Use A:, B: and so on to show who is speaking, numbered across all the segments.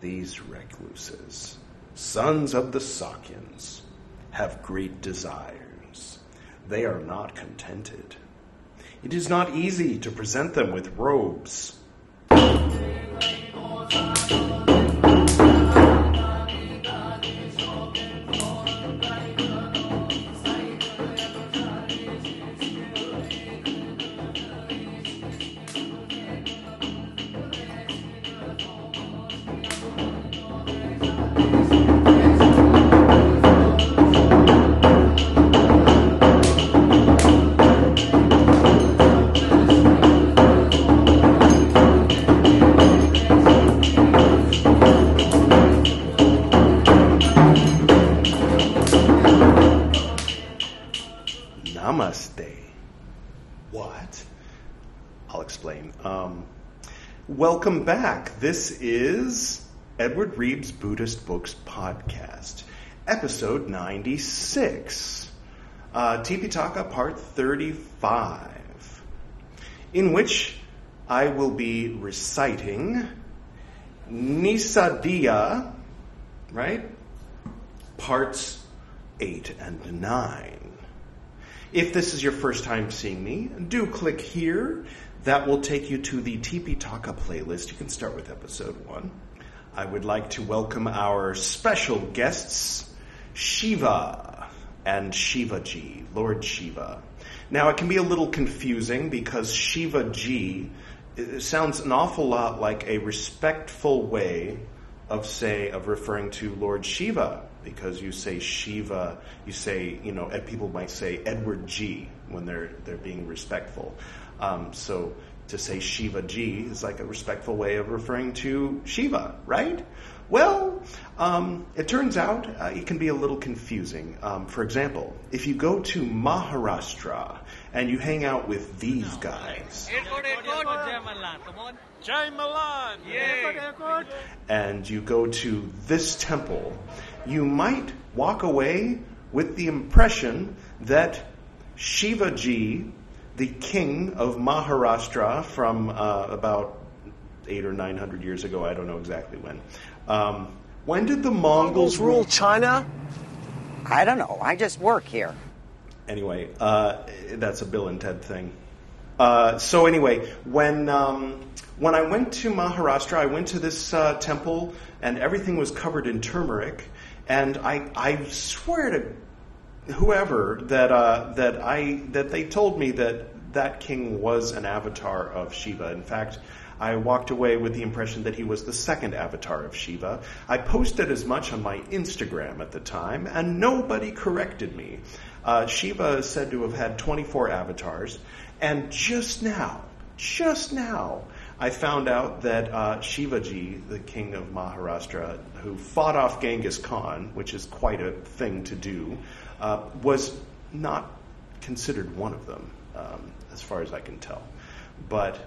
A: These recluses, sons of the Sakyans, have great desires. They are not contented. It is not easy to present them with robes. Welcome back. This is Edward Reeves Buddhist Books Podcast, episode 96, uh, Tipitaka part 35, in which I will be reciting Nissaggiya, right? Parts 8 and 9. If this is your first time seeing me, do click here. That will take you to the Tipitaka playlist. You can start with episode one. I would like to welcome our special guests, Shiva and Shivaji, Lord Shiva. Now, it can be a little confusing because Shivaji sounds an awful lot like a respectful way of say of referring to Lord Shiva because you say Shiva, you say you know people might say Edward G when they're they're being respectful. Um, so to say Shiva G is like a respectful way of referring to Shiva, right? Well, um, it turns out uh, it can be a little confusing. Um, for example, if you go to Maharashtra and you hang out with these guys,
B: Jai Malhar!
A: and you go to this temple, you might walk away with the impression that Shivaji, the king of Maharashtra from uh, about eight or nine hundred years ago, I don't know exactly when. Um, when did the Mongols rule?
B: China?
C: I don't know. I just work here.
A: Anyway, uh, that's a Bill and Ted thing. Uh, so anyway, when um, when I went to Maharashtra, I went to this uh, temple, and everything was covered in turmeric. And I, I swear to whoever that uh, that I that they told me that that king was an avatar of Shiva. In fact, I walked away with the impression that he was the second avatar of Shiva. I posted as much on my Instagram at the time, and nobody corrected me. Uh, Shiva is said to have had 24 avatars, and just now, just now, I found out that uh, Shivaji, the king of Maharashtra, who fought off Genghis Khan, which is quite a thing to do, uh, was not considered one of them, um, as far as I can tell. But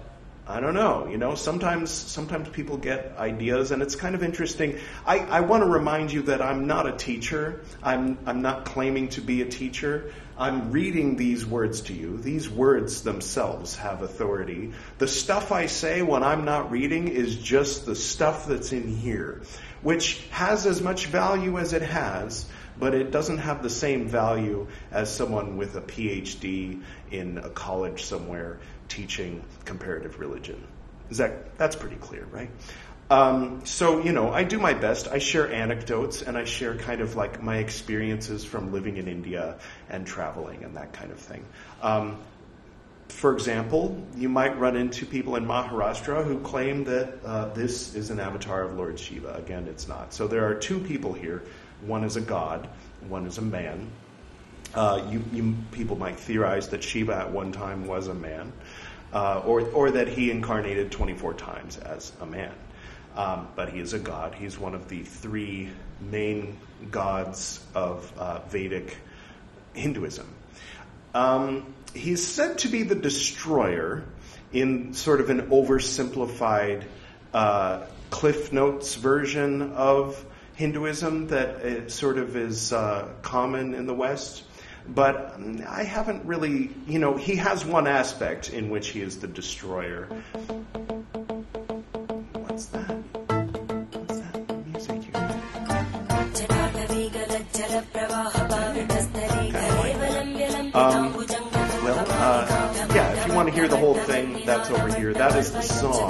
A: I don't know. You know, sometimes sometimes people get ideas, and it's kind of interesting. I, I want to remind you that I'm not a teacher. I'm I'm not claiming to be a teacher. I'm reading these words to you. These words themselves have authority. The stuff I say when I'm not reading is just the stuff that's in here, which has as much value as it has, but it doesn't have the same value as someone with a PhD in a college somewhere teaching comparative religion. Is that that's pretty clear, right? Um, so you know, I do my best. I share anecdotes and I share kind of like my experiences from living in India and traveling and that kind of thing. Um, for example, you might run into people in Maharashtra who claim that uh, this is an avatar of Lord Shiva. Again, it's not. So there are two people here. One is a god, one is a man. Uh, you, you, people might theorize that Shiva at one time was a man, uh, or, or that he incarnated 24 times as a man. Um, but he is a god. He's one of the three main gods of uh, Vedic Hinduism. Um, he's said to be the destroyer in sort of an oversimplified uh, Cliff Notes version of Hinduism that it sort of is uh, common in the West but mm, I haven't really, you know, he has one aspect in which he is the destroyer. What's that? What's that music you um, well, uh, yeah, if you want to hear the whole thing, that's over here. That is the song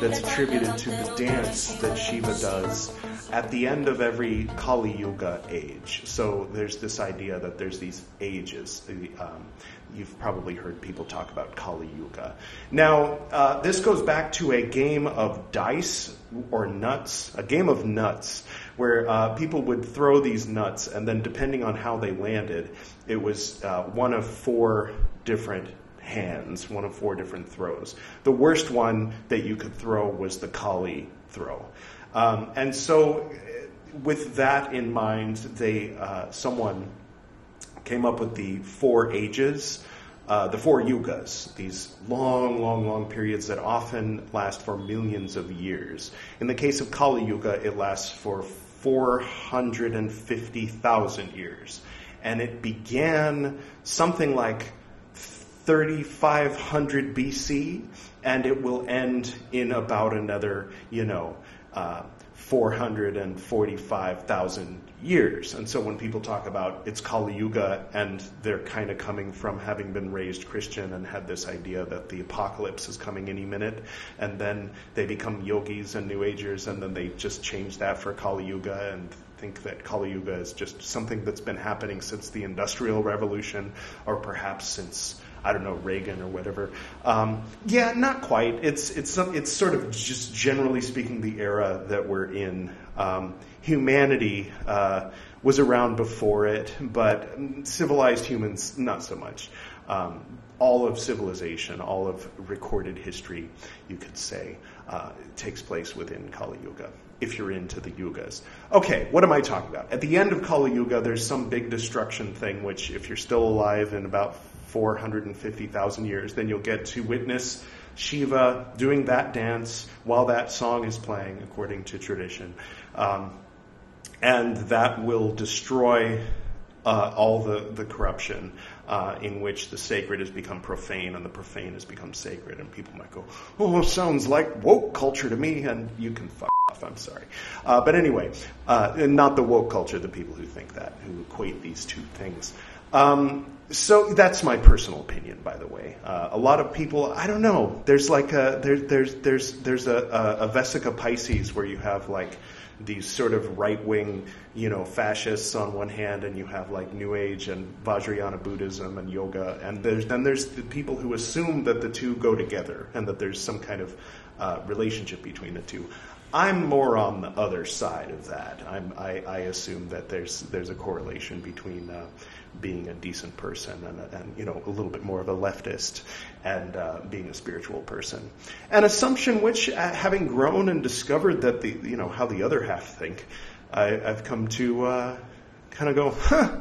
A: that's attributed to the dance that Shiva does at the end of every Kali Yuga age. So there's this idea that there's these ages. Um, you've probably heard people talk about Kali Yuga. Now, uh, this goes back to a game of dice or nuts, a game of nuts, where uh, people would throw these nuts, and then depending on how they landed, it was uh, one of four different hands, one of four different throws. The worst one that you could throw was the Kali throw. Um, and so, with that in mind, they uh, someone came up with the four ages, uh, the four yugas, these long, long, long periods that often last for millions of years. In the case of Kali Yuga, it lasts for 450,000 years. And it began something like 3500 BC, and it will end in about another, you know, uh, 445,000 years. And so when people talk about it's Kali Yuga and they're kind of coming from having been raised Christian and had this idea that the apocalypse is coming any minute, and then they become yogis and New Agers, and then they just change that for Kali Yuga and think that Kali Yuga is just something that's been happening since the Industrial Revolution or perhaps since I don't know Reagan or whatever. Um, yeah, not quite. It's it's it's sort of just generally speaking the era that we're in. Um, humanity uh, was around before it, but civilized humans not so much. Um, all of civilization, all of recorded history, you could say, uh, takes place within Kali Yuga if you're into the yugas. Okay, what am I talking about? At the end of Kali Yuga, there's some big destruction thing, which, if you're still alive in about 450,000 years, then you'll get to witness Shiva doing that dance while that song is playing, according to tradition. Um, and that will destroy uh, all the, the corruption uh, in which the sacred has become profane and the profane has become sacred. And people might go, oh, sounds like woke culture to me, and you can fuck off, I'm sorry. Uh, but anyway, uh, not the woke culture, the people who think that, who equate these two things. Um, so that's my personal opinion, by the way. Uh, a lot of people, I don't know. There's like a there, there's there's there's a, a, a Vesica Piscis where you have like these sort of right wing, you know, fascists on one hand, and you have like New Age and Vajrayana Buddhism and yoga, and there's then there's the people who assume that the two go together and that there's some kind of uh, relationship between the two. I'm more on the other side of that. I, I assume that there's there's a correlation between uh, being a decent person and, and, you know a little bit more of a leftist and uh, being a spiritual person. An assumption which, uh, having grown and discovered that the you know how the other half think, I, have come to uh, kind of go, huh,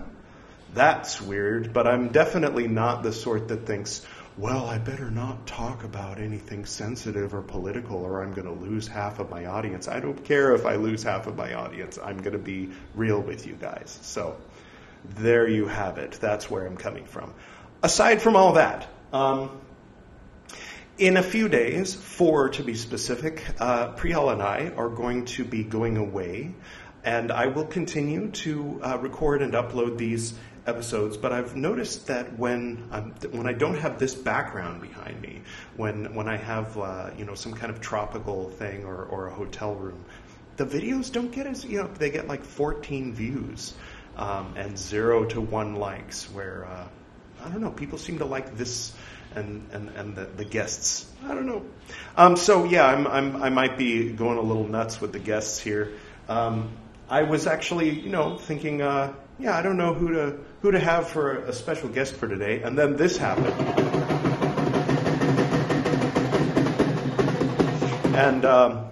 A: that's weird. But I'm definitely not the sort that thinks. Well, I better not talk about anything sensitive or political, or I'm going to lose half of my audience. I don't care if I lose half of my audience. I'm going to be real with you guys. So, there you have it. That's where I'm coming from. Aside from all that, um, in a few days, four to be specific, uh, Priyal and I are going to be going away, and I will continue to uh, record and upload these episodes. But I've noticed that when I'm, when I don't have this background behind me, when when I have uh, you know some kind of tropical thing or, or a hotel room, the videos don't get as you know they get like 14 views um, and zero to one likes, where uh, I don't know, people seem to like this and and and the, the guests. I don't know. Um, so yeah, I'm, I'm I might be going a little nuts with the guests here. Um, I was actually, you know, thinking, uh, yeah, I don't know who to who to have for a special guest for today, and then this happened. And um,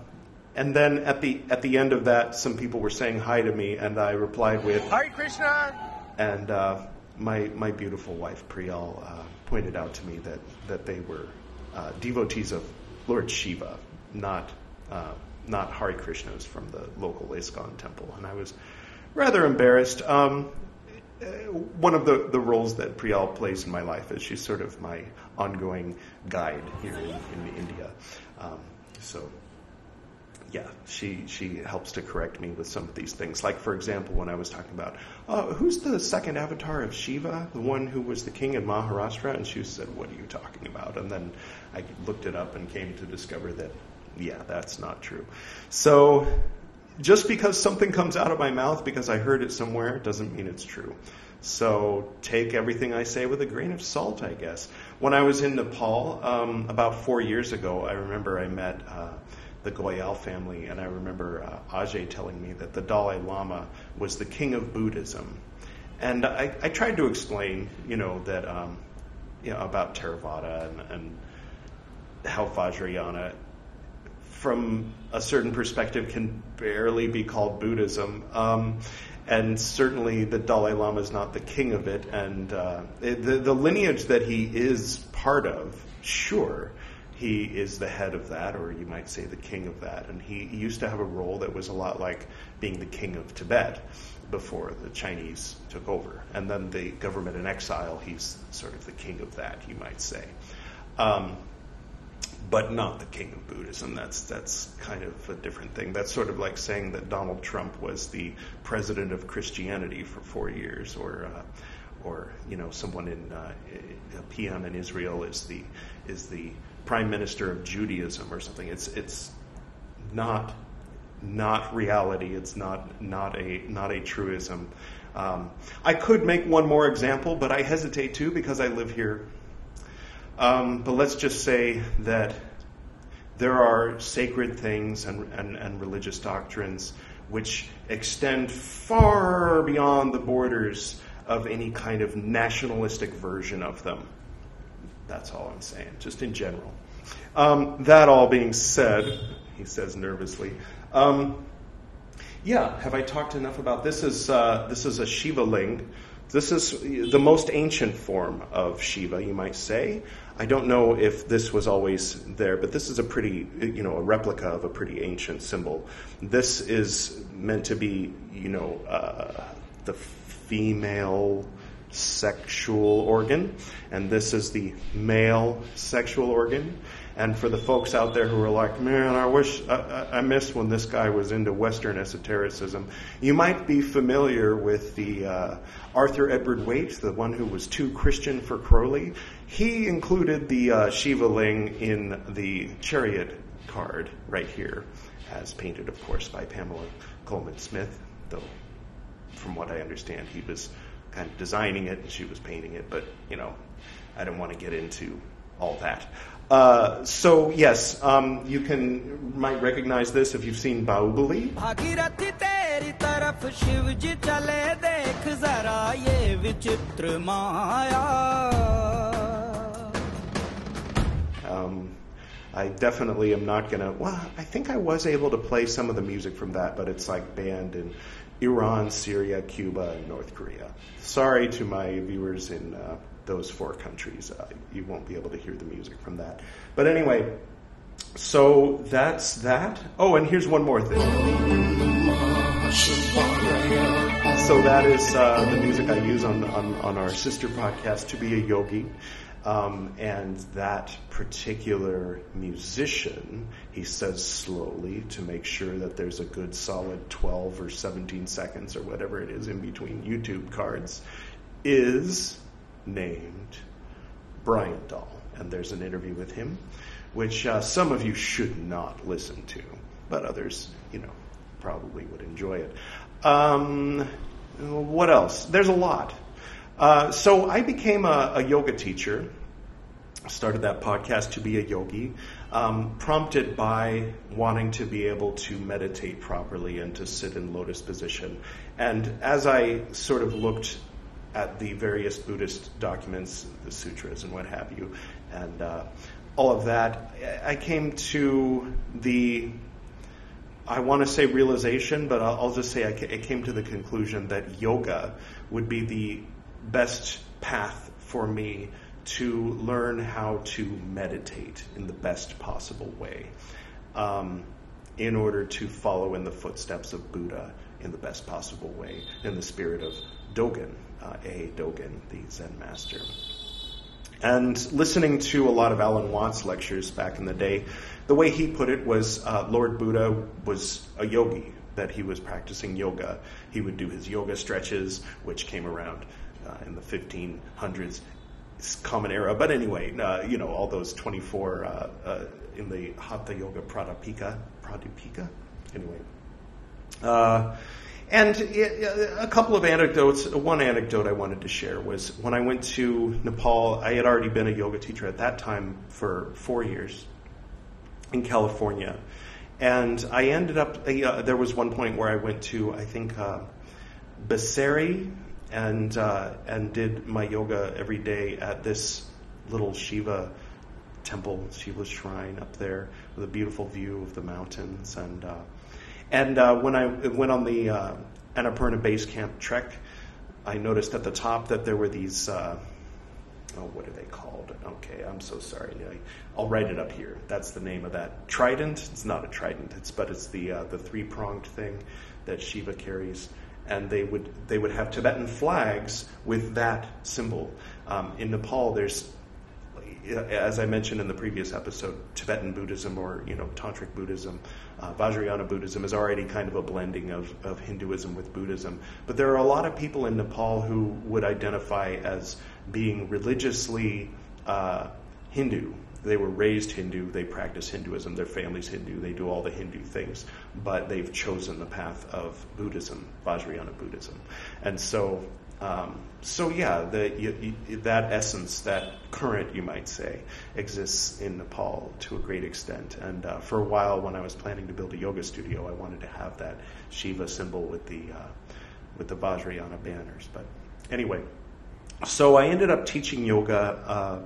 A: and then at the at the end of that, some people were saying hi to me, and I replied with
B: Hi Krishna.
A: And uh, my my beautiful wife Priyal uh, pointed out to me that that they were uh, devotees of Lord Shiva, not uh, not Hari Krishnas from the local ISKCON temple, and I was rather embarrassed. Um, one of the, the roles that Priyal plays in my life is she's sort of my ongoing guide here in, in India. Um, so yeah, she she helps to correct me with some of these things. Like for example, when I was talking about uh, who's the second avatar of Shiva, the one who was the king in Maharashtra, and she said, "What are you talking about?" And then I looked it up and came to discover that yeah, that's not true. So just because something comes out of my mouth because I heard it somewhere doesn't mean it's true. So take everything I say with a grain of salt, I guess. When I was in Nepal um, about four years ago, I remember I met. Uh, the Goyal family, and I remember uh, Ajay telling me that the Dalai Lama was the king of Buddhism. And I, I tried to explain, you know, that um, you know, about Theravada and, and how Vajrayana, from a certain perspective, can barely be called Buddhism. Um, and certainly the Dalai Lama is not the king of it. And uh, the, the lineage that he is part of, sure, he is the head of that, or you might say the king of that. And he, he used to have a role that was a lot like being the king of Tibet before the Chinese took over. And then the government in exile, he's sort of the king of that, you might say. Um, but not the king of Buddhism. That's that's kind of a different thing. That's sort of like saying that Donald Trump was the president of Christianity for four years, or uh, or you know someone in uh, a PM in Israel is the is the prime minister of Judaism or something. It's it's not not reality. It's not not a not a truism. Um, I could make one more example, but I hesitate to because I live here. Um, but let's just say that there are sacred things and, and, and religious doctrines which extend far beyond the borders of any kind of nationalistic version of them. That's all I'm saying, just in general. Um, that all being said, he says nervously. Um, yeah, have I talked enough about this? Is uh, this is a Shiva ling? This is the most ancient form of Shiva, you might say. I don't know if this was always there, but this is a pretty, you know, a replica of a pretty ancient symbol. This is meant to be, you know, uh, the female sexual organ, and this is the male sexual organ. And for the folks out there who are like, man, I wish I, I missed when this guy was into Western esotericism, you might be familiar with the uh, Arthur Edward Waite, the one who was too Christian for Crowley. He included the uh, Shiva Ling in the Chariot card right here, as painted, of course, by Pamela Colman Smith, though from what I understand, he was kind of designing it and she was painting it, but you know, I don't want to get into all that. Uh, so yes, um, you can might recognize this if you've seen Bahubali. Um, I definitely am not gonna. Well, I think I was able to play some of the music from that, but it's like banned in Iran, Syria, Cuba, and North Korea. Sorry to my viewers in uh, those four countries. Uh, you won't be able to hear the music from that. But anyway, so that's that. Oh, and here's one more thing. So that is uh, the music I use on, on, on our sister podcast, To Be a Yogi. Um, and that particular musician, he says slowly to make sure that there's a good solid 12 or 17 seconds or whatever it is in between YouTube cards, is named Brian Dahl. And there's an interview with him, which uh, some of you should not listen to, but others, you know, probably would enjoy it. Um, what else? There's a lot. Uh, so I became a, a, yoga teacher. Started that podcast to be a yogi, um, prompted by wanting to be able to meditate properly and to sit in lotus position. And as I sort of looked at the various Buddhist documents, the sutras and what have you, and uh, all of that, I came to the I want to say realization, but I'll, just say I, I, came to the conclusion that yoga would be the best path for me to learn how to meditate in the best possible way um, in order to follow in the footsteps of Buddha in the best possible way, in the spirit of Dogen, uh, A. Dogen, the Zen master. And listening to a lot of Alan Watts lectures back in the day, the way he put it was uh, Lord Buddha was a yogi, that he was practicing yoga. He would do his yoga stretches, which came around in the 1500s, common era. But anyway, uh, you know, all those 24 uh, uh, in the Hatha Yoga Pradipika. Pradipika? Anyway. Uh, and a couple of anecdotes. One anecdote I wanted to share was when I went to Nepal, I had already been a yoga teacher at that time for four years in California. And I ended up, uh, there was one point where I went to, I think, uh, Bassery and, uh, and did my yoga every day at this little Shiva temple, Shiva shrine up there with a beautiful view of the mountains. And, uh, and uh, when I went on the uh, Annapurna Base Camp trek, I noticed at the top that there were these oh, what are they called? Okay, I'm so sorry. I, will write it up here. That's the name of that trident. It's not a trident. It's but it's the uh, the three pronged thing that Shiva carries, and they would they would have Tibetan flags with that symbol. Um, in Nepal, there's as I mentioned in the previous episode, Tibetan Buddhism or you know Tantric Buddhism, uh, Vajrayana Buddhism is already kind of a blending of, of Hinduism with Buddhism. But there are a lot of people in Nepal who would identify as being religiously uh, Hindu. They were raised Hindu, they practice Hinduism, their family's Hindu, they do all the Hindu things, but they've chosen the path of Buddhism, Vajrayana Buddhism. And so, um, so yeah, the, you, you, that essence, that current, you might say, exists in Nepal to a great extent. And uh, for a while, when I was planning to build a yoga studio, I wanted to have that Shiva symbol with the uh, with the Vajrayana banners. But anyway, so I ended up teaching yoga uh,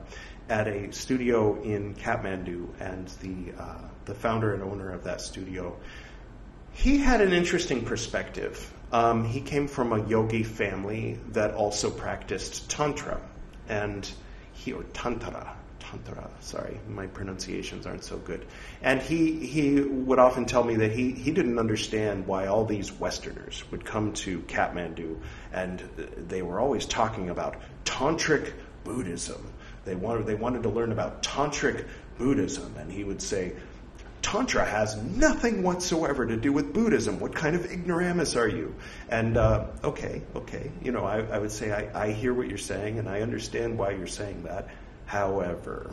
A: at a studio in Kathmandu, and the uh, the founder and owner of that studio, he had an interesting perspective. Um, he came from a yogi family that also practiced tantra, and he or tantra, tantra. Sorry, my pronunciations aren't so good. And he he would often tell me that he he didn't understand why all these Westerners would come to Kathmandu and they were always talking about tantric Buddhism. They wanted they wanted to learn about tantric Buddhism, and he would say. Tantra has nothing whatsoever to do with Buddhism. What kind of ignoramus are you? And uh, okay, okay, you know, I, I would say I, I hear what you're saying and I understand why you're saying that. However,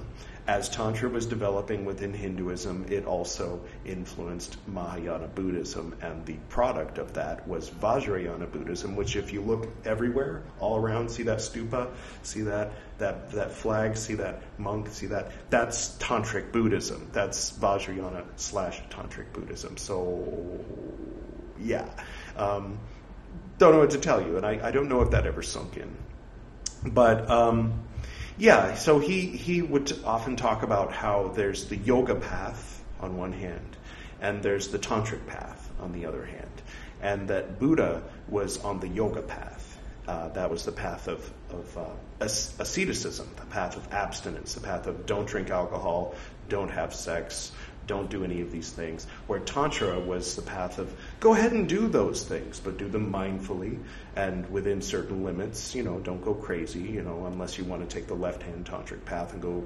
A: as Tantra was developing within Hinduism, it also influenced Mahayana Buddhism, and the product of that was Vajrayana Buddhism, which, if you look everywhere, all around, see that stupa, see that that that flag, see that monk, see that that's Tantric Buddhism. That's Vajrayana slash Tantric Buddhism. So, yeah, um, don't know what to tell you, and I, I don't know if that ever sunk in, but. Um, yeah, so he, he would often talk about how there's the yoga path on one hand, and there's the tantric path on the other hand, and that Buddha was on the yoga path. Uh, that was the path of, of uh, asceticism, the path of abstinence, the path of don't drink alcohol, don't have sex, don't do any of these things. Where Tantra was the path of go ahead and do those things, but do them mindfully and within certain limits. You know, don't go crazy, you know, unless you want to take the left hand Tantric path and go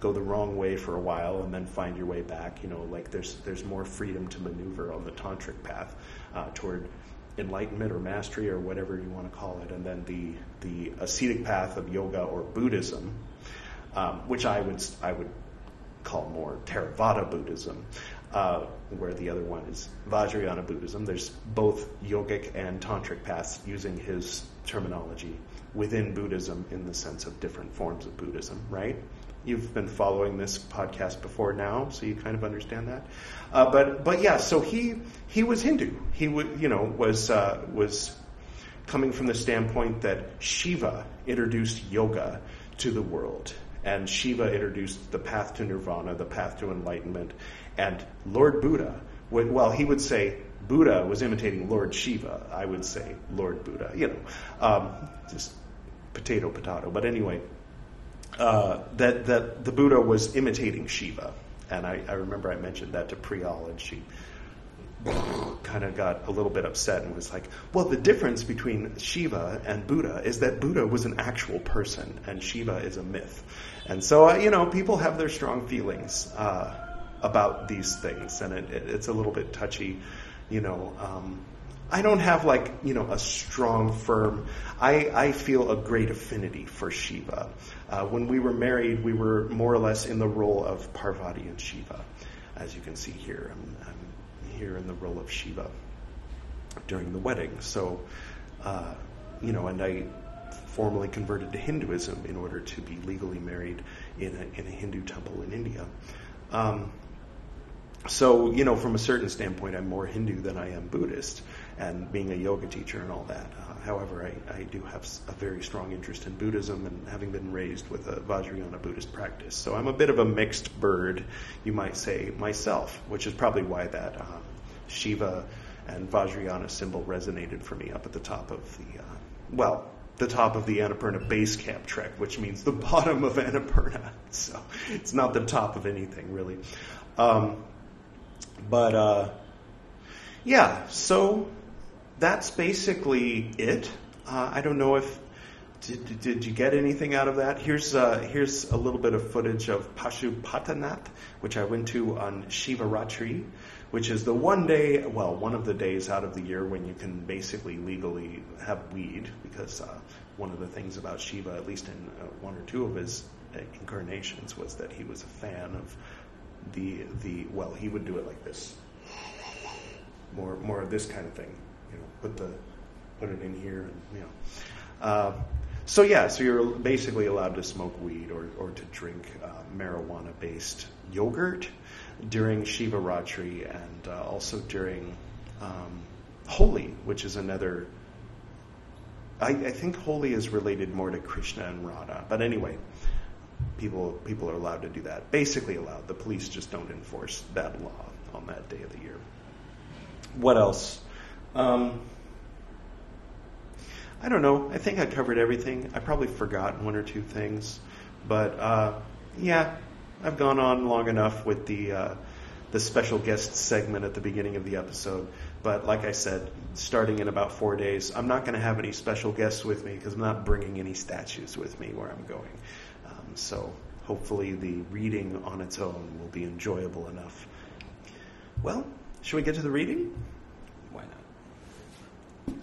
A: go the wrong way for a while and then find your way back. You know, like there's there's more freedom to maneuver on the tantric path uh, toward enlightenment or mastery or whatever you want to call it, and then the the ascetic path of yoga or Buddhism, um, which I would I would call more Theravada Buddhism, uh, where the other one is Vajrayana Buddhism. There's both yogic and tantric paths using his terminology within Buddhism in the sense of different forms of Buddhism, right? You've been following this podcast before now, so you kind of understand that. Uh, but but yeah, so he he was Hindu. He would you know was uh, was coming from the standpoint that Shiva introduced yoga to the world and Shiva introduced the path to nirvana, the path to enlightenment, and Lord Buddha, would, well, he would say Buddha was imitating Lord Shiva. I would say Lord Buddha, you know, um, just potato, potato. But anyway, uh, that, that the Buddha was imitating Shiva. And I, I remember I mentioned that to Priyal, and she kind of got a little bit upset and was like, well, the difference between Shiva and Buddha is that Buddha was an actual person and Shiva is a myth. And so, uh, you know, people have their strong feelings uh, about these things, and it, it, it's a little bit touchy, you know. Um, I don't have like you know a strong, firm. I, I feel a great affinity for Shiva. Uh, when we were married, we were more or less in the role of Parvati and Shiva, as you can see here. I'm, I'm here in the role of Shiva during the wedding. So, uh, you know, and I formally converted to Hinduism in order to be legally married in a, in a Hindu temple in India. Um, so, you know, from a certain standpoint, I'm more Hindu than I am Buddhist, and being a yoga teacher and all that. However, I, I, do have a very strong interest in Buddhism and having been raised with a Vajrayana Buddhist practice. So I'm a bit of a mixed bird, you might say, myself, which is probably why that uh, Shiva and Vajrayana symbol resonated for me up at the top of the, uh, well, the top of the Annapurna base camp trek, which means the bottom of Annapurna. So it's not the top of anything, really. Um, but uh, yeah, so that's basically it. Uh, I don't know if did, did, you get anything out of that? Here's uh, here's a little bit of footage of Pashupatinath, which I went to on Shivaratri, which is the one day, well, one of the days out of the year when you can basically legally have weed, because uh, one of the things about Shiva, at least in uh, one or two of his incarnations, was that he was a fan of the the well, he would do it like this, more more of this kind of thing. You know, put the put it in here, and you know. Uh, so yeah, so you're basically allowed to smoke weed or or to drink uh, marijuana-based yogurt during Shiva Ratri and uh, also during um, Holi, which is another. I, I think Holi is related more to Krishna and Radha, but anyway, people people are allowed to do that. Basically allowed. The police just don't enforce that law on that day of the year. What else? Um, I don't know. I think I covered everything. I probably forgot one or two things, but uh, yeah, I've gone on long enough with the uh, the special guest segment at the beginning of the episode. But like I said, starting in about four days, I'm not going to have any special guests with me because I'm not bringing any statues with me where I'm going. So hopefully the reading on its own will be enjoyable enough. Well, should we get to the reading? Why not?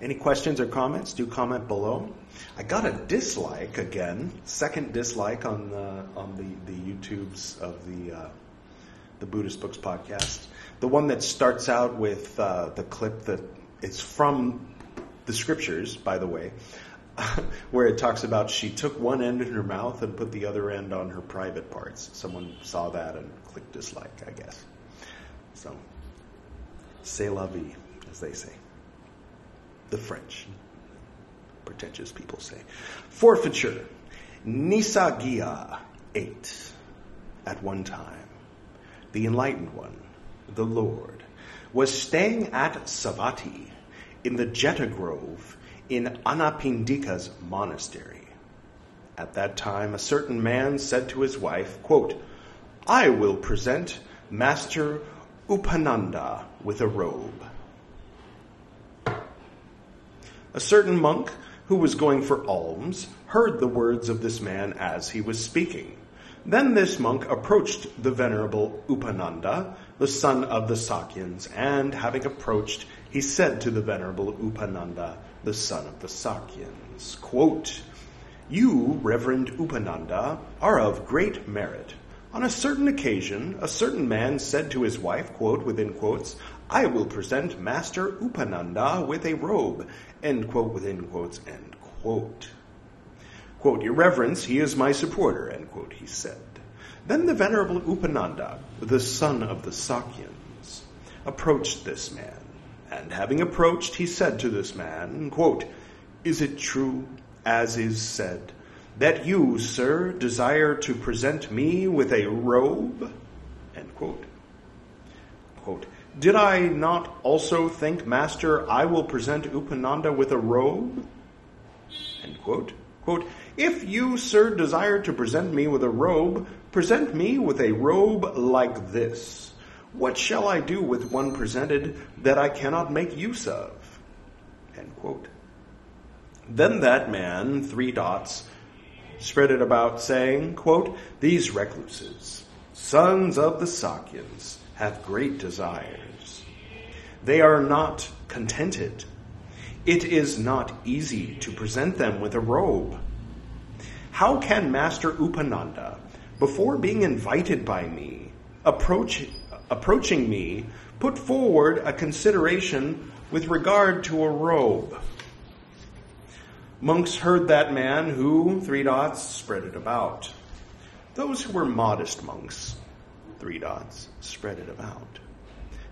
A: Any questions or comments? Do comment below. I got a dislike again, second dislike on the on the, the YouTubes of the uh, the Buddhist Books podcast. The one that starts out with uh, the clip that it's from the scriptures, by the way, where it talks about she took one end in her mouth and put the other end on her private parts. Someone saw that and clicked dislike, I guess. So, c'est la vie, as they say. The French. Pretentious people say. Forfeiture. Nissaggiya eight at one time. The enlightened one, the Lord, was staying at Savatthi in the Jeta Grove in Anathapindika's monastery. At that time, a certain man said to his wife, quote, I will present Master Upananda with a robe. A certain monk who was going for alms heard the words of this man as he was speaking. Then this monk approached the venerable Upananda, the son of the Sakyans, and having approached, he said to the venerable Upananda, the son of the Sakyans. Quote, You, Reverend Upananda, are of great merit. On a certain occasion, a certain man said to his wife, quote, within quotes, I will present Master Upananda with a robe, end quote, within quotes, end quote. Quote, Your Reverence, he is my supporter, end quote, he said. Then the Venerable Upananda, the son of the Sakyans, approached this man and having approached, he said to this man, quote, Is it true, as is said, that you, sir, desire to present me with a robe? End quote. Quote, Did I not also think, Master, I will present Upananda with a robe? Quote. Quote, If you, sir, desire to present me with a robe, present me with a robe like this What shall I do with one presented that I cannot make use of? Then that man, three dots, spread it about, saying, quote, These recluses, sons of the Sakyans, have great desires. They are not contented. It is not easy to present them with a robe. How can Master Upananda, before being invited by me, approach, approaching me, put forward a consideration with regard to a robe? Monks heard that man who, three dots, spread it about. Those who were modest monks, three dots, spread it about.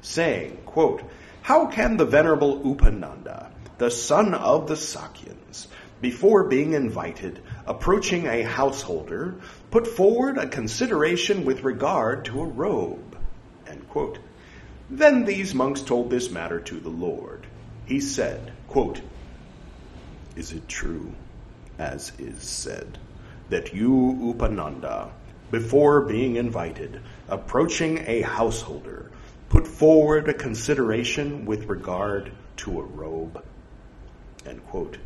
A: Saying, quote, How can the venerable Upananda, the son of the Sakyans, before being invited, approaching a householder, put forward a consideration with regard to a robe? Then these monks told this matter to the Lord. He said, quote, is it true, as is said, that you, Upananda, before being invited, approaching a householder, put forward a consideration with regard to a robe? End quote.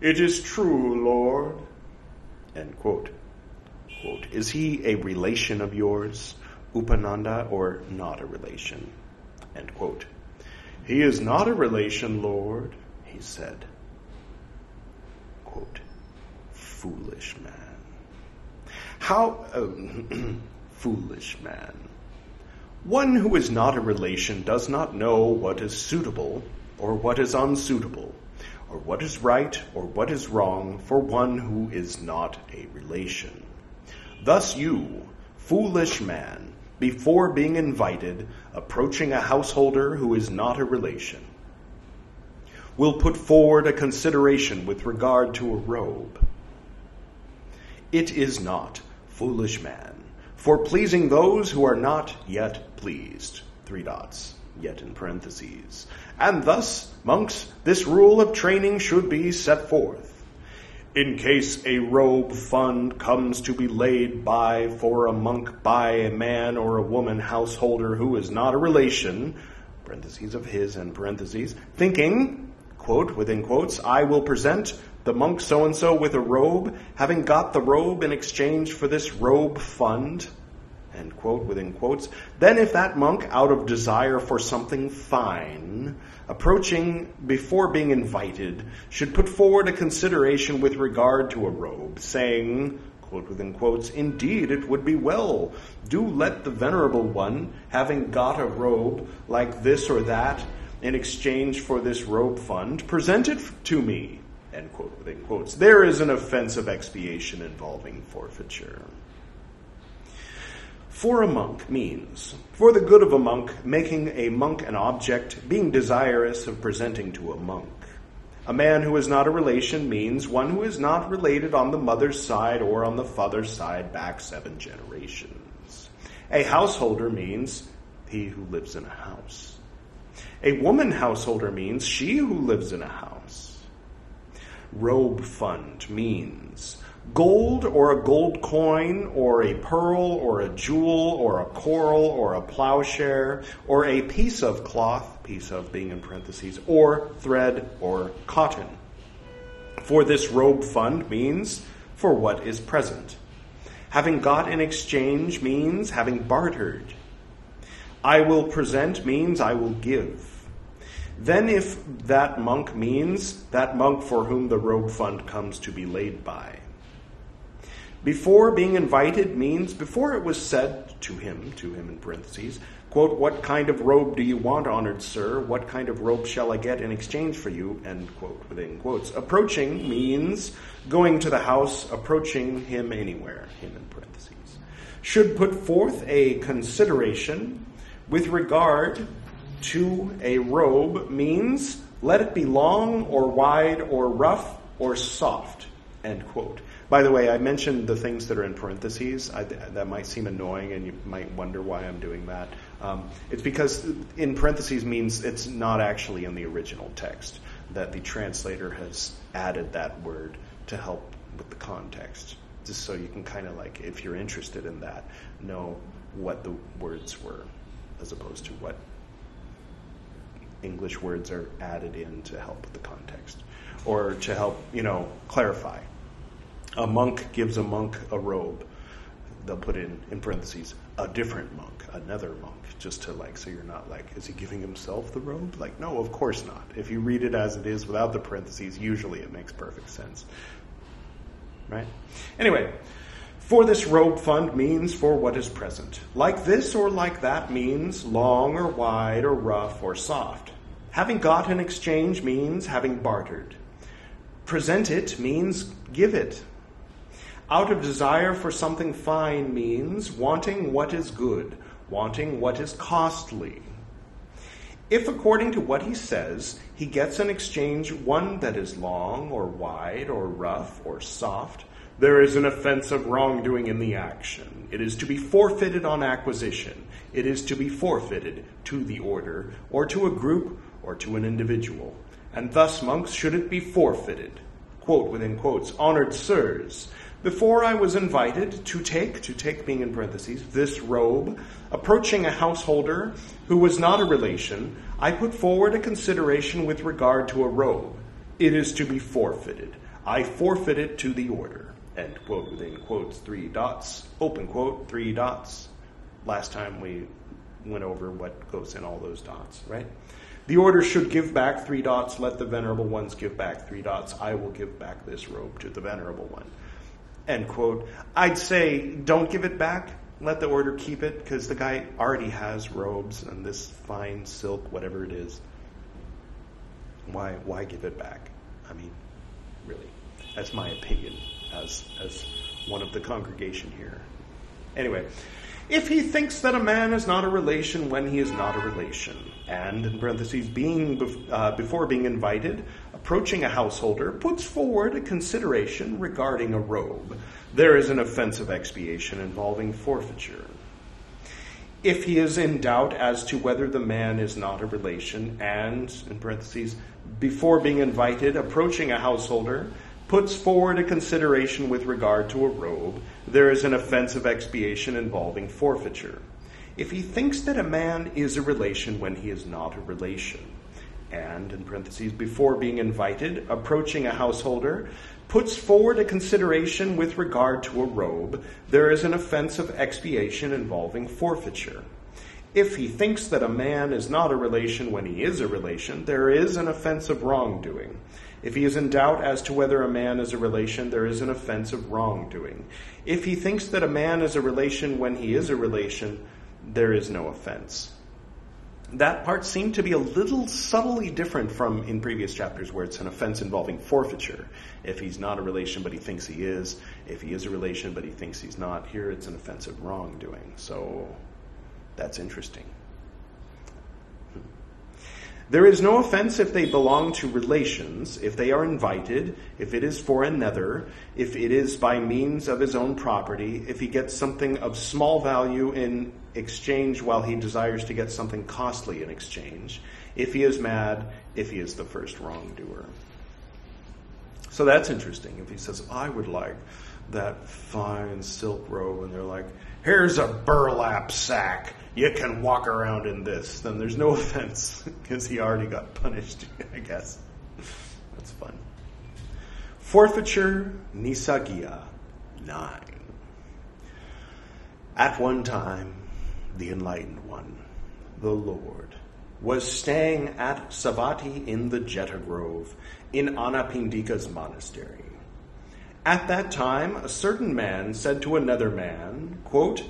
A: It is true, Lord. End quote. quote. Is he a relation of yours, Upananda, or not a relation? End quote. He is not a relation, Lord, he said quote, foolish man. How, uh, foolish man. One who is not a relation does not know what is suitable or what is unsuitable, or what is right or what is wrong for one who is not a relation. Thus you, foolish man, before being invited, approaching a householder who is not a relation, will put forward a consideration with regard to a robe. It is not, foolish man, for pleasing those who are not yet pleased. Three dots, yet in parentheses. And thus, monks, this rule of training should be set forth. In case a robe fund comes to be laid by for a monk by a man or a woman householder who is not a relation, parentheses of his and parentheses, thinking quote, within quotes, I will present the monk so and so with a robe, having got the robe in exchange for this robe fund, end quote, within quotes. Then, if that monk, out of desire for something fine, approaching before being invited, should put forward a consideration with regard to a robe, saying, quote within quotes, Indeed, it would be well. Do let the venerable one, having got a robe like this or that, in exchange for this robe fund, present it to me. End quote, within quotes. There is an offense of expiation involving forfeiture. For a monk means, for the good of a monk, making a monk an object, being desirous of presenting to a monk. A man who is not a relation means one who is not related on the mother's side or on the father's side back seven generations. A householder means he who lives in a house. A woman householder means she who lives in a house. Robe fund means gold or a gold coin or a pearl or a jewel or a coral or a plowshare or a piece of cloth, piece of being in parentheses, or thread or cotton. For this robe fund means for what is present. Having got in exchange means having bartered. I will present means I will give. Then, if that monk means that monk for whom the robe fund comes to be laid by. Before being invited means before it was said to him, to him in parentheses, quote, What kind of robe do you want, honored sir? What kind of robe shall I get in exchange for you? End quote, within quotes. Approaching means going to the house, approaching him anywhere, him in parentheses. Should put forth a consideration with regard to a robe means let it be long or wide or rough or soft. End quote. By the way, I mentioned the things that are in parentheses. I, that might seem annoying, and you might wonder why I'm doing that. Um, it's because in parentheses means it's not actually in the original text, that the translator has added that word to help with the context, just so you can kind of like, if you're interested in that, know what the words were. as opposed to what English words are added in to help with the context or to help, you know, clarify. A monk gives a monk a robe. They'll put in, in parentheses, a different monk, another monk, just to like, so you're not like, is he giving himself the robe? Like, no, of course not. If you read it as it is without the parentheses, usually it makes perfect sense. Right? Anyway, for this robe fund means for what is present. Like this or like that means long or wide or rough or soft. Having got in exchange means having bartered. Present it means give it. Out of desire for something fine means wanting what is good, wanting what is costly. If, according to what he says, he gets in exchange one that is long or wide or rough or soft, there is an offense of wrongdoing in the action. It is to be forfeited on acquisition. It is to be forfeited to the order, or to a group, or to an individual. And thus, monks, should it be forfeited. Quote within quotes, honored sirs, before I was invited to take, to take being in parentheses, this robe, approaching a householder who was not a relation, I put forward a consideration with regard to a robe. It is to be forfeited. I forfeit it to the order end quote within quotes three dots, open quote, three dots. Last time we went over what goes in all those dots, right? The order should give back three dots, let the venerable ones give back three dots. I will give back this robe to the venerable one. End quote. I'd say don't give it back. Let the order keep it because the guy already has robes and this fine silk, whatever it is. Why, why give it back? I mean, really, that's my opinion as, as one of the congregation here. Anyway, if he thinks that a man is not a relation when he is not a relation, and, in parentheses, being uh, before being invited, approaching a householder, puts forward a consideration regarding a robe, there is an offensive expiation involving forfeiture. If he is in doubt as to whether the man is not a relation, and, in parentheses, before being invited, approaching a householder, puts forward a consideration with regard to a robe, there is an offense of expiation involving forfeiture. If he thinks that a man is a relation when he is not a relation, and, in parentheses, before being invited, approaching a householder, puts forward a consideration with regard to a robe, there is an offense of expiation involving forfeiture. If he thinks that a man is not a relation when he is a relation, there is an offense of wrongdoing. If he is in doubt as to whether a man is a relation, there is an offense of wrongdoing. If he thinks that a man is a relation when he is a relation, there is no offense. That part seemed to be a little subtly different from in previous chapters where it's an offense involving forfeiture. If he's not a relation but he thinks he is, if he is a relation but he thinks he's not, here it's an offense of wrongdoing. So that's interesting. There is no offense if they belong to relations, if they are invited, if it is for another, if it is by means of his own property, if he gets something of small value in exchange while he desires to get something costly in exchange, if he is mad, if he is the first wrongdoer. So that's interesting. If he says, I would like that fine silk robe, and they're like, here's a burlap sack you can walk around in this, then there's no offense because he already got punished, I guess. That's fun. Forfeiture Nissaggiya 9. At one time, the Enlightened One, the Lord, was staying at Savatthi in the Jeta Grove in Anathapindika's monastery. At that time, a certain man said to another man, quote,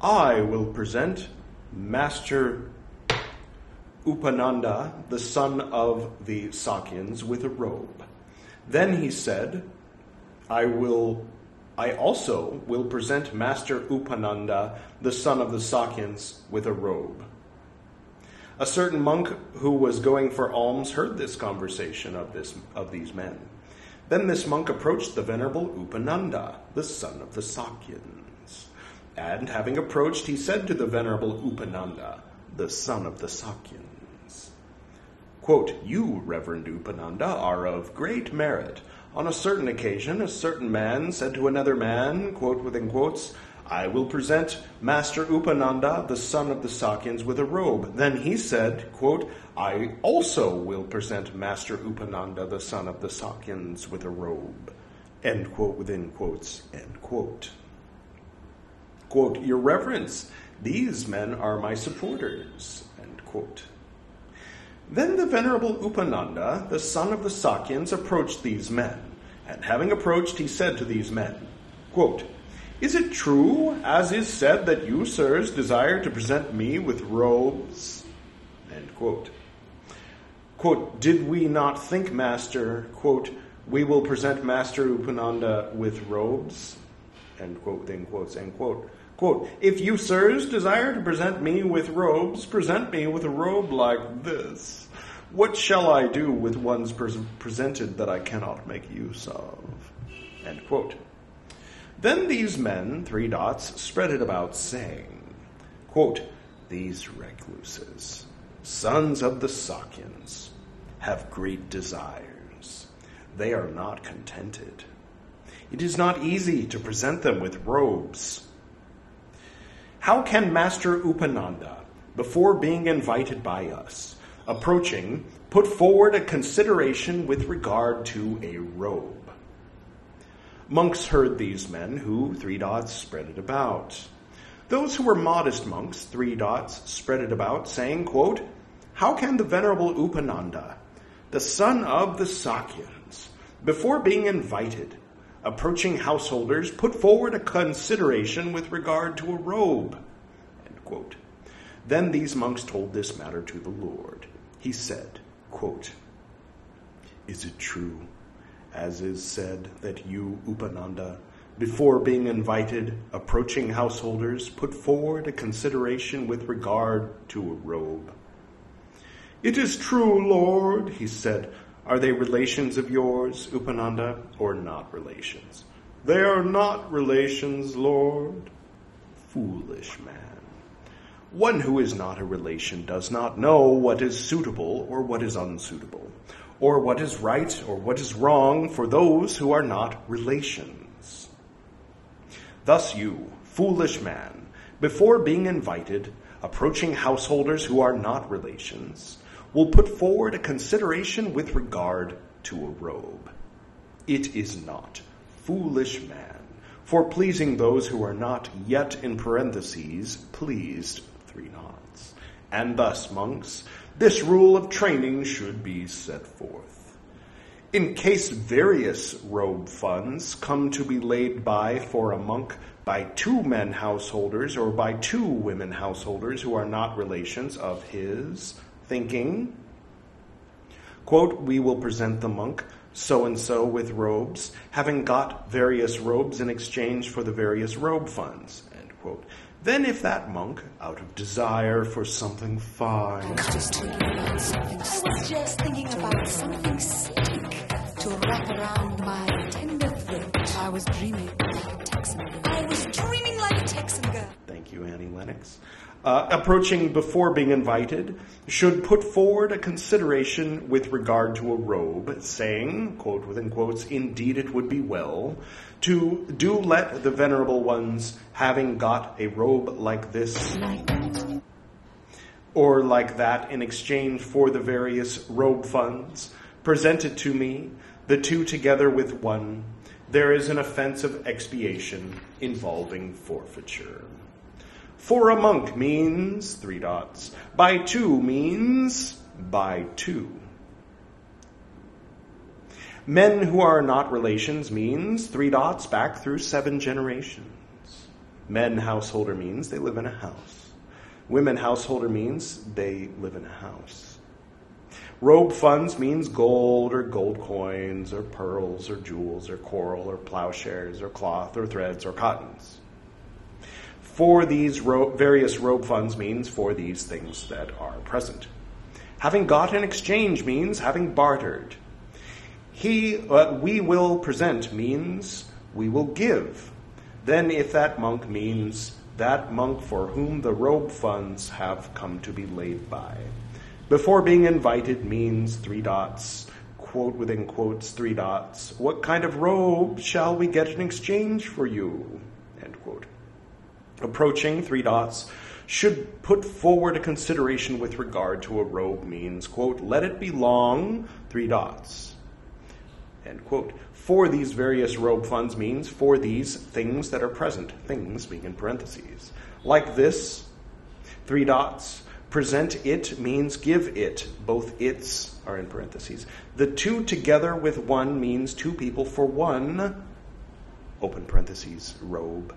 A: I will present Master Upananda, the son of the Sakyans, with a robe. Then he said, I will I also will present Master Upananda, the son of the Sakyans, with a robe. A certain monk who was going for alms heard this conversation of, this, of these men. Then this monk approached the venerable Upananda, the son of the Sakyans. And having approached, he said to the venerable Upananda, the son of the Sakyans, quote, You, Reverend Upananda, are of great merit. On a certain occasion, a certain man said to another man, quote within quotes, I will present Master Upananda, the son of the Sakyans, with a robe. Then he said, quote, I also will present Master Upananda, the son of the Sakyans, with a robe. End quote within quotes, end quote. Quote, Your Reverence, these men are my supporters, end quote. Then the Venerable Upananda, the son of the Sakyans, approached these men. And having approached, he said to these men, quote, Is it true, as is said, that you, sirs, desire to present me with robes? End quote. Quote, Did we not think, Master, quote, we will present Master Upananda with robes? End quote, then quotes, end quote. Quote, If you, sirs, desire to present me with robes, present me with a robe like this. What shall I do with ones presented that I cannot make use of? End quote. Then these men, three dots, spread it about, saying, quote, These recluses, sons of the Sakyans, have great desires. They are not contented. It is not easy to present them with robes how can Master Upananda, before being invited by us, approaching, put forward a consideration with regard to a robe? Monks heard these men, who, three dots, spread it about. Those who were modest monks, three dots, spread it about, saying, quote, How can the Venerable Upananda, the son of the Sakyans, before being invited, approaching householders put forward a consideration with regard to a robe. Then these monks told this matter to the Lord. He said, quote, Is it true, as is said, that you, Upananda, before being invited, approaching householders, put forward a consideration with regard to a robe? It is true, Lord, he said, are they relations of yours, Upananda, or not relations? They are not relations, Lord. Foolish man. One who is not a relation does not know what is suitable or what is unsuitable, or what is right or what is wrong for those who are not relations. Thus you, foolish man, before being invited, approaching householders who are not relations, will put forward a consideration with regard to a robe. It is not foolish man, for pleasing those who are not yet in parentheses pleased three knots. And thus, monks, this rule of training should be set forth. In case various robe funds come to be laid by for a monk by two men householders or by two women householders who are not relations of his, thinking, quote, we will present the monk so and so with robes, having got various robes in exchange for the various robe funds, end quote. Then, if that monk, out of desire for something fine,
B: I was just thinking about something. I was just thinking about something sleek to wrap around my tender throat. I was dreaming like a Texan girl. I was dreaming like a Texan girl.
A: Thank you, Annie Lennox uh, approaching before being invited should put forward a consideration with regard to a robe, saying, quote within quotes, indeed it would be well to do let the venerable ones, having got a robe like this, or like that in exchange for the various robe funds, presented to me, the two together with one, there is an offense of expiation involving forfeiture. For a monk means three dots. By two means by two. Men who are not relations means three dots back through seven generations. Men householder means they live in a house. Women householder means they live in a house. Robe funds means gold or gold coins or pearls or jewels or coral or plowshares or cloth or threads or cottons for these ro- various robe funds means for these things that are present. Having got in exchange means having bartered. He, uh, we will present means we will give. Then, if that monk means that monk for whom the robe funds have come to be laid by. Before being invited means three dots, quote within quotes, three dots. What kind of robe shall we get in exchange for you? Approaching, three dots, should put forward a consideration with regard to a robe means, quote, let it be long, three dots, end quote. For these various robe funds means for these things that are present, things being in parentheses. Like this, three dots, present it means give it, both its are in parentheses. The two together with one means two people for one, open parentheses, robe,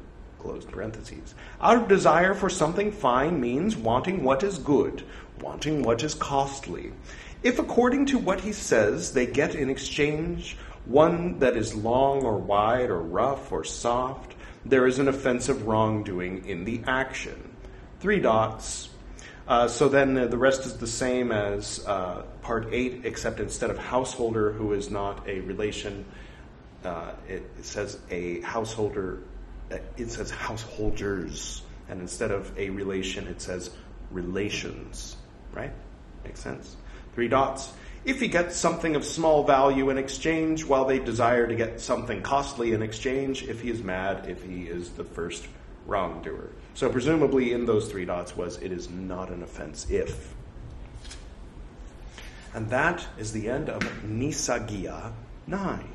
A: parentheses. Our desire for something fine means wanting what is good, wanting what is costly. If according to what he says they get in exchange one that is long or wide or rough or soft, there is an offensive wrongdoing in the action. Three dots. Uh, so then uh, the rest is the same as uh, part eight, except instead of householder, who is not a relation, uh, it says a householder Uh, it says householders, and instead of a relation, it says relations, right? Makes sense? Three dots. If he gets something of small value in exchange, while they desire to get something costly in exchange, if he is mad, if he is the first wrongdoer. So presumably in those three dots was it is not an offense if. And that is the end of Nissaggiya 9.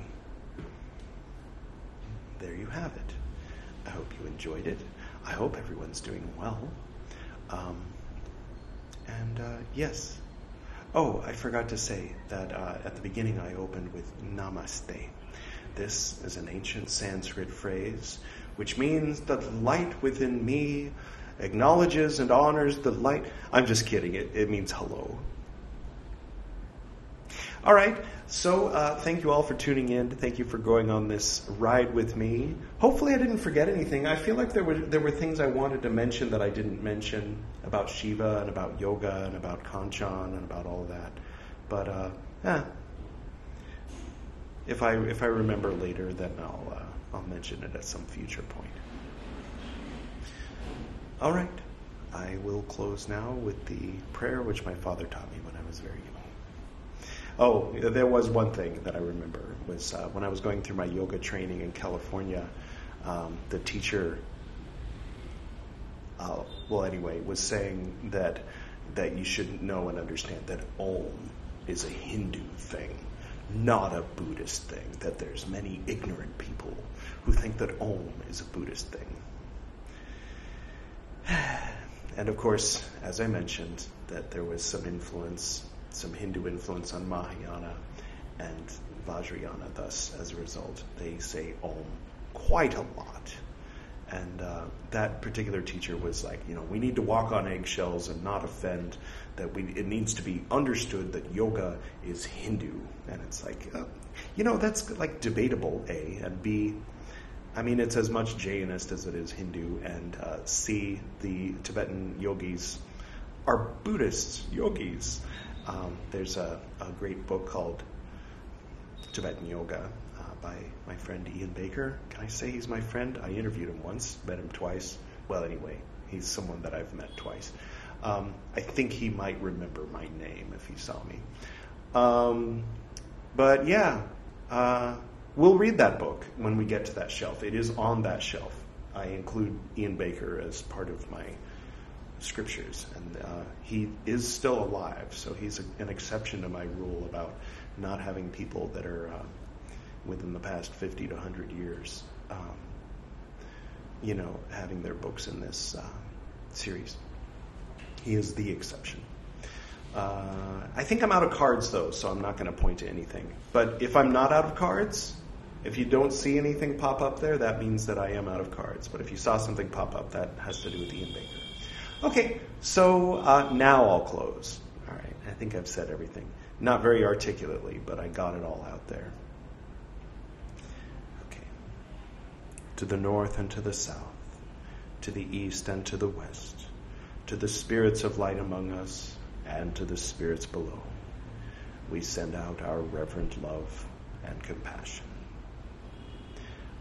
A: There you have it. I hope you enjoyed it. I hope everyone's doing well. Um, and uh, yes. Oh, I forgot to say that uh, at the beginning I opened with Namaste. This is an ancient Sanskrit phrase which means that the light within me acknowledges and honors the light. I'm just kidding, it, it means hello. All right, so uh, thank you all for tuning in. Thank you for going on this ride with me. Hopefully, I didn't forget anything. I feel like there were there were things I wanted to mention that I didn't mention about Shiva and about yoga and about Kanchan and about all of that. But uh, yeah, if I if I remember later, then I'll uh, I'll mention it at some future point. All right, I will close now with the prayer which my father taught me when I was very. Oh, there was one thing that I remember was uh, when I was going through my yoga training in California. Um, the teacher, uh, well, anyway, was saying that that you should know and understand that Om is a Hindu thing, not a Buddhist thing. That there's many ignorant people who think that Om is a Buddhist thing. And of course, as I mentioned, that there was some influence some Hindu influence on Mahayana and Vajrayana. Thus, as a result, they say Om quite a lot. And uh, that particular teacher was like, you know, we need to walk on eggshells and not offend. That we, it needs to be understood that yoga is Hindu, and it's like, uh, you know, that's like debatable. A and B. I mean, it's as much Jainist as it is Hindu, and uh, C. The Tibetan yogis are Buddhist yogis. Um, there's a, a, great book called Tibetan Yoga uh, by my friend Ian Baker. Can I say he's my friend? I interviewed him once, met him twice. Well, anyway, he's someone that I've met twice. Um, I think he might remember my name if he saw me. Um, but yeah, uh, we'll read that book when we get to that shelf. It is on that shelf. I include Ian Baker as part of my scriptures, and uh, he is still alive. So he's a, an exception to my rule about not having people that are uh, within the past 50 to 100 years, um, you know, having their books in this uh, series. He is the exception. Uh, I think I'm out of cards though, so I'm not going to point to anything. But if I'm not out of cards, if you don't see anything pop up there, that means that I am out of cards. But if you saw something pop up, that has to do with Ian Baker. Okay, so uh, now I'll close. All right, I think I've said everything. Not very articulately, but I got it all out there. Okay. To the north and to the south, to the east and to the west, to the spirits of light among us and to the spirits below, we send out our reverent love and compassion.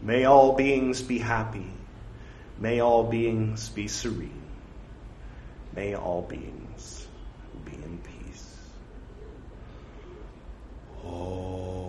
A: May all beings be happy. May all beings be serene. May all beings be in peace. Oh.